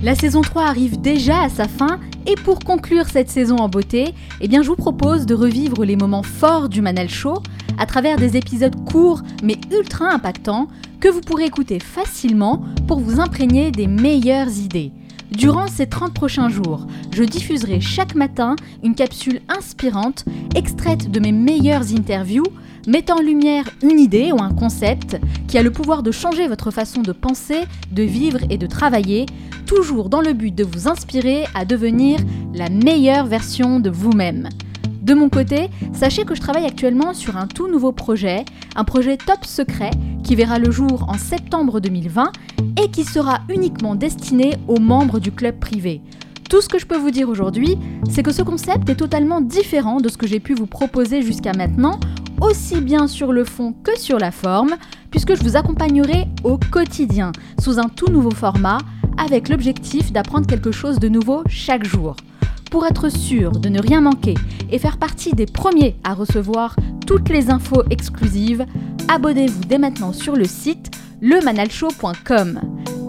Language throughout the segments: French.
La saison 3 arrive déjà à sa fin et pour conclure cette saison en beauté, eh bien je vous propose de revivre les moments forts du Manal Show à travers des épisodes courts mais ultra impactants que vous pourrez écouter facilement pour vous imprégner des meilleures idées. Durant ces 30 prochains jours, je diffuserai chaque matin une capsule inspirante extraite de mes meilleures interviews mettant en lumière une idée ou un concept qui a le pouvoir de changer votre façon de penser, de vivre et de travailler, toujours dans le but de vous inspirer à devenir la meilleure version de vous-même. De mon côté, sachez que je travaille actuellement sur un tout nouveau projet, un projet top secret qui verra le jour en septembre 2020 et qui sera uniquement destiné aux membres du club privé. Tout ce que je peux vous dire aujourd'hui, c'est que ce concept est totalement différent de ce que j'ai pu vous proposer jusqu'à maintenant, aussi bien sur le fond que sur la forme, puisque je vous accompagnerai au quotidien, sous un tout nouveau format, avec l'objectif d'apprendre quelque chose de nouveau chaque jour. Pour être sûr de ne rien manquer et faire partie des premiers à recevoir toutes les infos exclusives, abonnez-vous dès maintenant sur le site lemanalshow.com.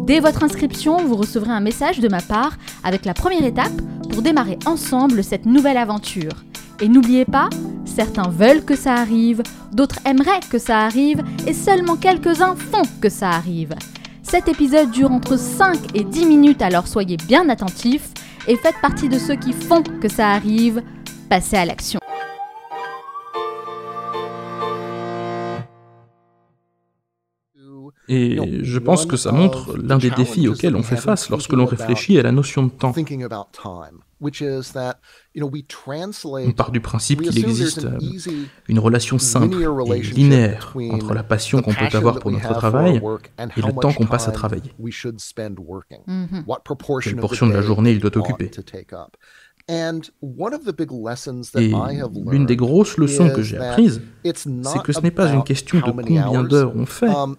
Dès votre inscription, vous recevrez un message de ma part avec la première étape pour démarrer ensemble cette nouvelle aventure. Et n'oubliez pas, certains veulent que ça arrive, d'autres aimeraient que ça arrive, et seulement quelques-uns font que ça arrive. Cet épisode dure entre 5 et 10 minutes, alors soyez bien attentifs et faites partie de ceux qui font que ça arrive. Passez à l'action. Et je pense que ça montre l'un des défis auxquels on fait face lorsque l'on réfléchit à la notion de temps. On part du principe qu'il existe euh, une relation simple et linéaire entre la passion qu'on peut avoir pour notre travail et le temps qu'on passe à travailler. Quelle portion de la journée il doit occuper. Et l'une des grosses leçons que j'ai apprises, c'est que ce n'est pas une question de combien d'heures on fait, um,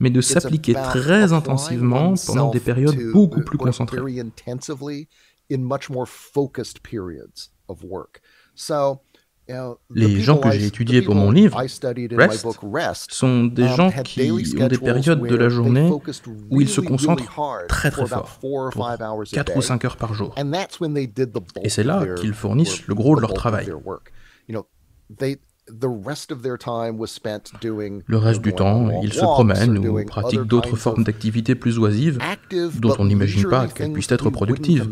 mais de s'appliquer très intensivement pendant des périodes beaucoup plus concentrées. Les gens que j'ai étudiés pour mon livre, Rest, sont des um, gens qui ont des périodes de la journée où ils se concentrent très très fort, pour 4 ou 5 heures par jour. Et c'est là qu'ils fournissent le gros de leur travail. Le reste du temps, ils se promènent ou pratiquent d'autres formes d'activités plus oisives dont on n'imagine pas qu'elles puissent être productives.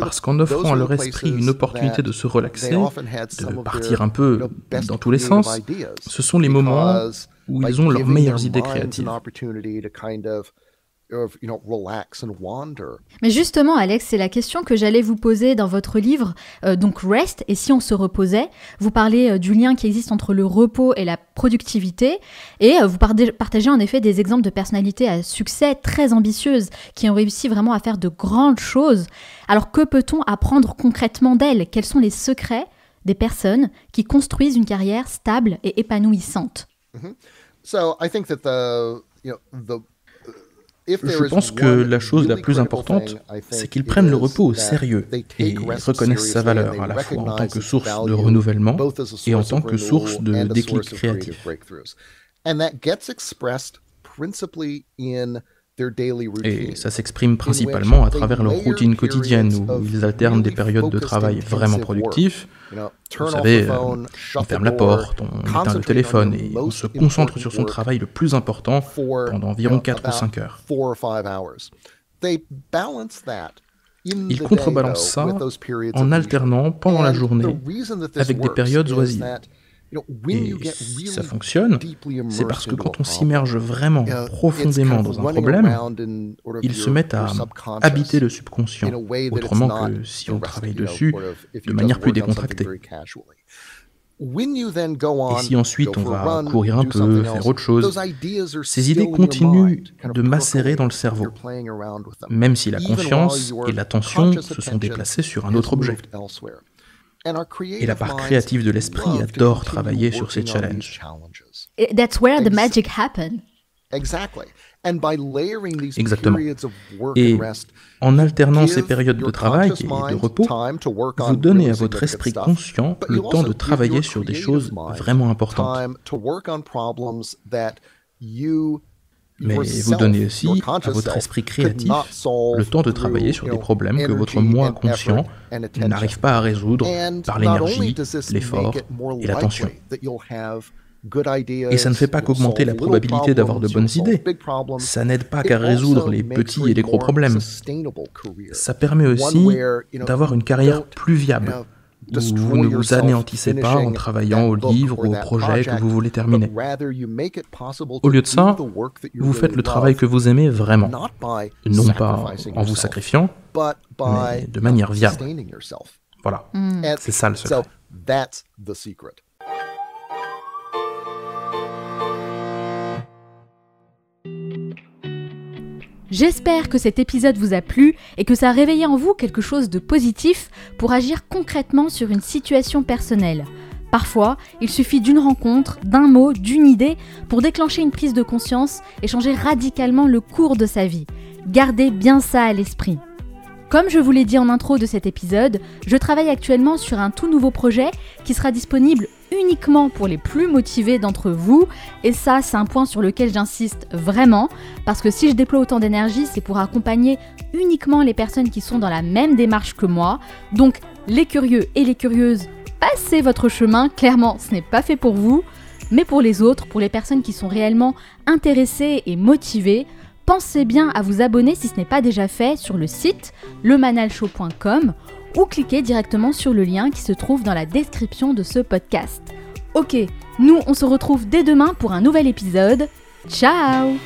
Parce qu'en offrant à leur esprit une opportunité de se relaxer, de partir un peu dans tous les sens, ce sont les moments où ils ont leurs meilleures idées créatives. Mais justement, Alex, c'est la question que j'allais vous poser dans votre livre, euh, donc Rest, et si on se reposait. Vous parlez euh, du lien qui existe entre le repos et la productivité, et euh, vous partagez en effet des exemples de personnalités à succès très ambitieuses qui ont réussi vraiment à faire de grandes choses. Alors que peut-on apprendre concrètement d'elles? Quels sont les secrets des personnes qui construisent une carrière stable et épanouissante? Mm-hmm. So I think that the, you know, the je pense que la chose la plus importante, c'est qu'ils prennent le repos au sérieux et reconnaissent sa valeur à la fois en tant que source de renouvellement et en tant que source de déclic créatif. Et ça s'exprime principalement à travers leur routine quotidienne où ils alternent des périodes de travail vraiment productifs. Vous savez, euh, on ferme la porte, on éteint le téléphone et on se concentre sur son travail le plus important pendant environ 4 ou 5 heures. Ils contrebalancent ça en alternant pendant la journée avec des périodes oisives. Et si ça fonctionne, c'est parce que quand on s'immerge vraiment profondément dans un problème, ils se mettent à habiter le subconscient, autrement que si on travaille dessus de manière plus décontractée. Et si ensuite on va courir un peu, faire autre chose, ces idées continuent de macérer dans le cerveau, même si la conscience et l'attention se sont déplacées sur un autre objet. Et la part créative de l'esprit adore travailler sur ces challenges. That's where the magic happens. Exactement. Et en alternant ces périodes de travail et de repos, vous donnez à votre esprit conscient le temps de travailler sur des choses vraiment importantes. Mais vous donnez aussi à votre esprit créatif le temps de travailler sur des problèmes que votre moi conscient n'arrive pas à résoudre par l'énergie, l'effort et l'attention. Et ça ne fait pas qu'augmenter la probabilité d'avoir de bonnes idées. Ça n'aide pas qu'à résoudre les petits et les gros problèmes. Ça permet aussi d'avoir une carrière plus viable, vous ne vous anéantissez pas en travaillant au livre ou au projet que vous voulez terminer? Au lieu de ça, vous faites le travail que vous aimez vraiment, non pas en vous sacrifiant, mais de manière viable. Voilà, hmm. c'est ça le secret. J'espère que cet épisode vous a plu et que ça a réveillé en vous quelque chose de positif pour agir concrètement sur une situation personnelle. Parfois, il suffit d'une rencontre, d'un mot, d'une idée pour déclencher une prise de conscience et changer radicalement le cours de sa vie. Gardez bien ça à l'esprit. Comme je vous l'ai dit en intro de cet épisode, je travaille actuellement sur un tout nouveau projet qui sera disponible uniquement pour les plus motivés d'entre vous. Et ça, c'est un point sur lequel j'insiste vraiment, parce que si je déploie autant d'énergie, c'est pour accompagner uniquement les personnes qui sont dans la même démarche que moi. Donc, les curieux et les curieuses, passez votre chemin, clairement, ce n'est pas fait pour vous. Mais pour les autres, pour les personnes qui sont réellement intéressées et motivées, pensez bien à vous abonner si ce n'est pas déjà fait sur le site lemanalshow.com ou cliquez directement sur le lien qui se trouve dans la description de ce podcast. Ok, nous on se retrouve dès demain pour un nouvel épisode. Ciao